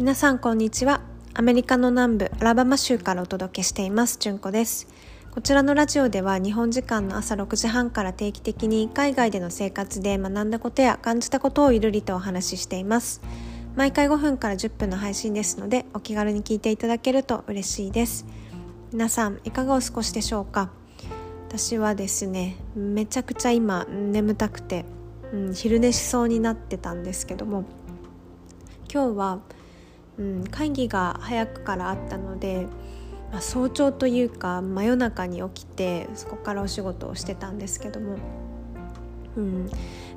皆さんこんにちは。アメリカの南部アラバマ州からお届けしています。じゅんこです。こちらのラジオでは日本時間の朝6時半から定期的に海外での生活で学んだことや感じたことをゆるりとお話ししています。毎回5分から10分の配信ですのでお気軽に聞いていただけると嬉しいです。皆さんいかがお過ごしでしょうか？私はですねめちゃくちゃ今眠たくて、うん、昼寝しそうになってたんですけども今日はうん、会議が早くからあったので、まあ、早朝というか真夜中に起きてそこからお仕事をしてたんですけども、うん、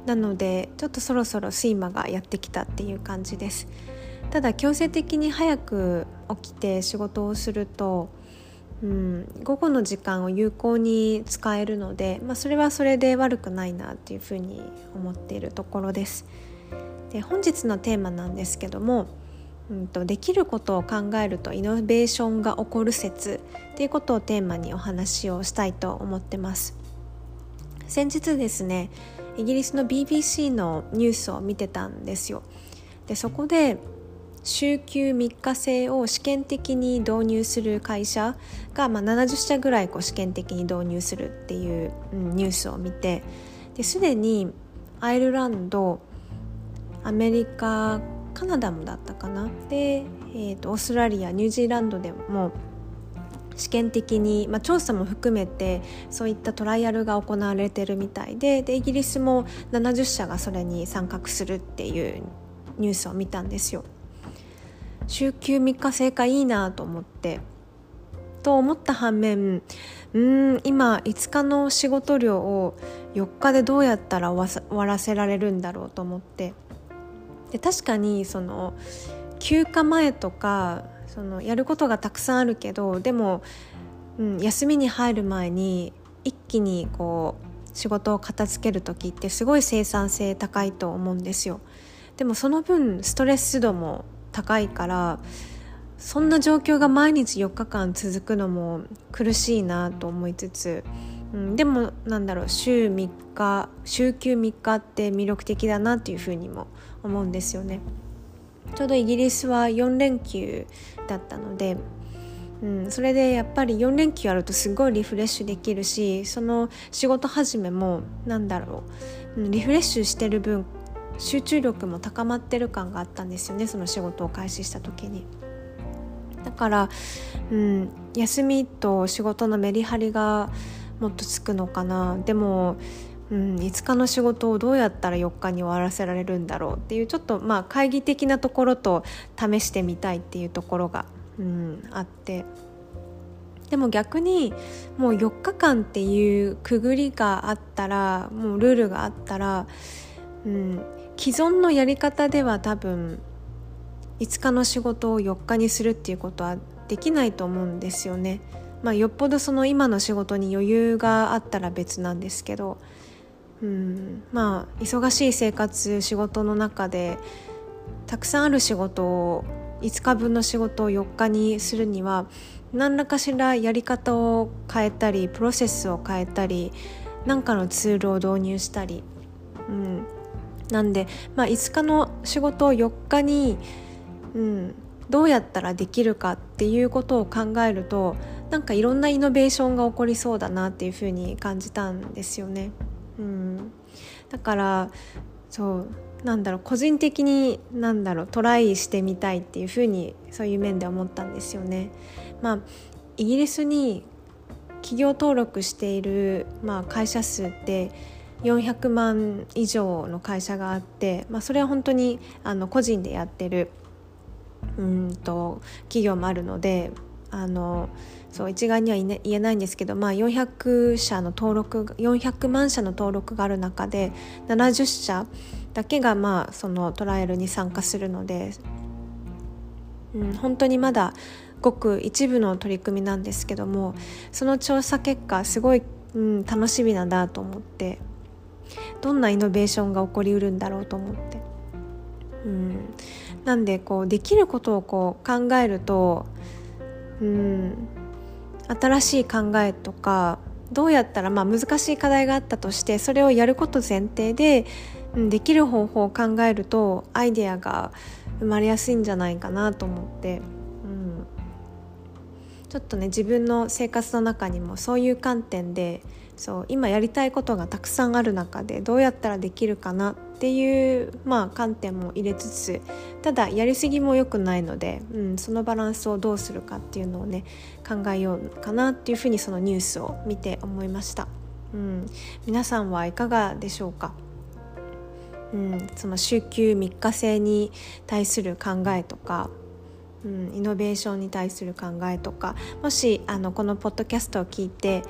なのでちょっとそろそろ睡魔がやってきたっていう感じです。ただ強制的に早く起きて仕事をすると、うん、午後の時間を有効に使えるので、まあ、それはそれで悪くないなっていうふうに思っているところです。で本日のテーマなんですけどもうんと、できることを考えるとイノベーションが起こる説っていうことをテーマにお話をしたいと思ってます。先日ですねイギリスの BBC のニュースを見てたんですよ。でそこで週休3日制を試験的に導入する会社が、まあ、70社ぐらいこう試験的に導入するっていう、うん、ニュースを見てですでにアイルランドアメリカカナダもだったかな。で、えーと、オーストラリアニュージーランドでも試験的に、まあ、調査も含めてそういったトライアルが行われてるみたいででイギリスも70社がそれに参画するっていうニュースを見たんですよ。週休3日制かいいなと思って。と思った反面うん今5日の仕事量を4日でどうやったら終わらせられるんだろうと思って。で確かにその休暇前とかそのやることがたくさんあるけどでも、うん、休みに入る前に一気にこう仕事を片付ける時ってすごい生産性高いと思うんですよ。でもその分ストレス度も高いからそんな状況が毎日4日間続くのも苦しいなと思いつつ、うん、でもなんだろう週3日週休3日って魅力的だなっていうふうにも思うんですよね。ちょうどイギリスは4連休だったので、うん、それでやっぱり4連休あるとすごいリフレッシュできるしその仕事始めもなんだろう、リフレッシュしてる分集中力も高まってる感があったんですよねその仕事を開始した時に。だから、うん、休みと仕事のメリハリがもっとつくのかなでもうん、5日の仕事をどうやったら4日に終わらせられるんだろうっていうちょっとまあ懐疑的なところと試してみたいっていうところが、うん、あってでも逆にもう4日間っていうくぐりがあったらもうルールがあったら、うん、既存のやり方では多分5日の仕事を4日にするっていうことはできないと思うんですよね。まあ、よっぽどその今の仕事に余裕があったら別なんですけどうんまあ忙しい生活仕事の中でたくさんある仕事を5日分の仕事を4日にするには何らかしらやり方を変えたりプロセスを変えたり何かのツールを導入したり、うん、なんで、まあ、5日の仕事を4日に、うん、どうやったらできるかっていうことを考えるとなんかいろんなイノベーションが起こりそうだなっていうふうに感じたんですよね。うん、だからそうなんだろう個人的になんだろうトライしてみたいっていうふうにそういう面で思ったんですよね。まあ、イギリスに企業登録している、まあ、会社数って400万以上の会社があって、まあ、それは本当にあの個人でやってるうんと企業もあるのであのそう一概には言えないんですけど、まあ、400社の登録400万社の登録がある中で70社だけがまあそのトライアルに参加するので、うん、本当にまだごく一部の取り組みなんですけどもその調査結果すごい、うん、楽しみなんだと思ってどんなイノベーションが起こりうるんだろうと思って。うん、なんでこうできることをこう考えると、うん、新しい考えとかどうやったらまあ難しい課題があったとしてそれをやること前提で、うん、できる方法を考えるとアイデアが、生まれやすいんじゃないかなと思って、うん、ちょっとね自分の生活の中にもそういう観点でそう今やりたいことがたくさんある中でどうやったらできるかなっていう、まあ、観点も入れつつただやりすぎも良くないので、うん、そのバランスをどうするかっていうのをね考えようかなっていうふうにそのニュースを見て思いました。うん、皆さんはいかがでしょうか？うん、その週休3日制に対する考えとか、うん、イノベーションに対する考えとかもしあのこのポッドキャストを聞いて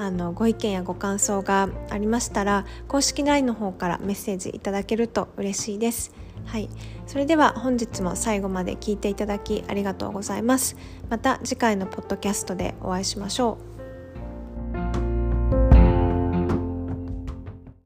あのご意見やご感想がありましたら公式 LINE の方からメッセージいただけると嬉しいです。はい、それでは本日も最後まで聞いていただきありがとうございます。また次回のポッドキャストでお会いしましょう。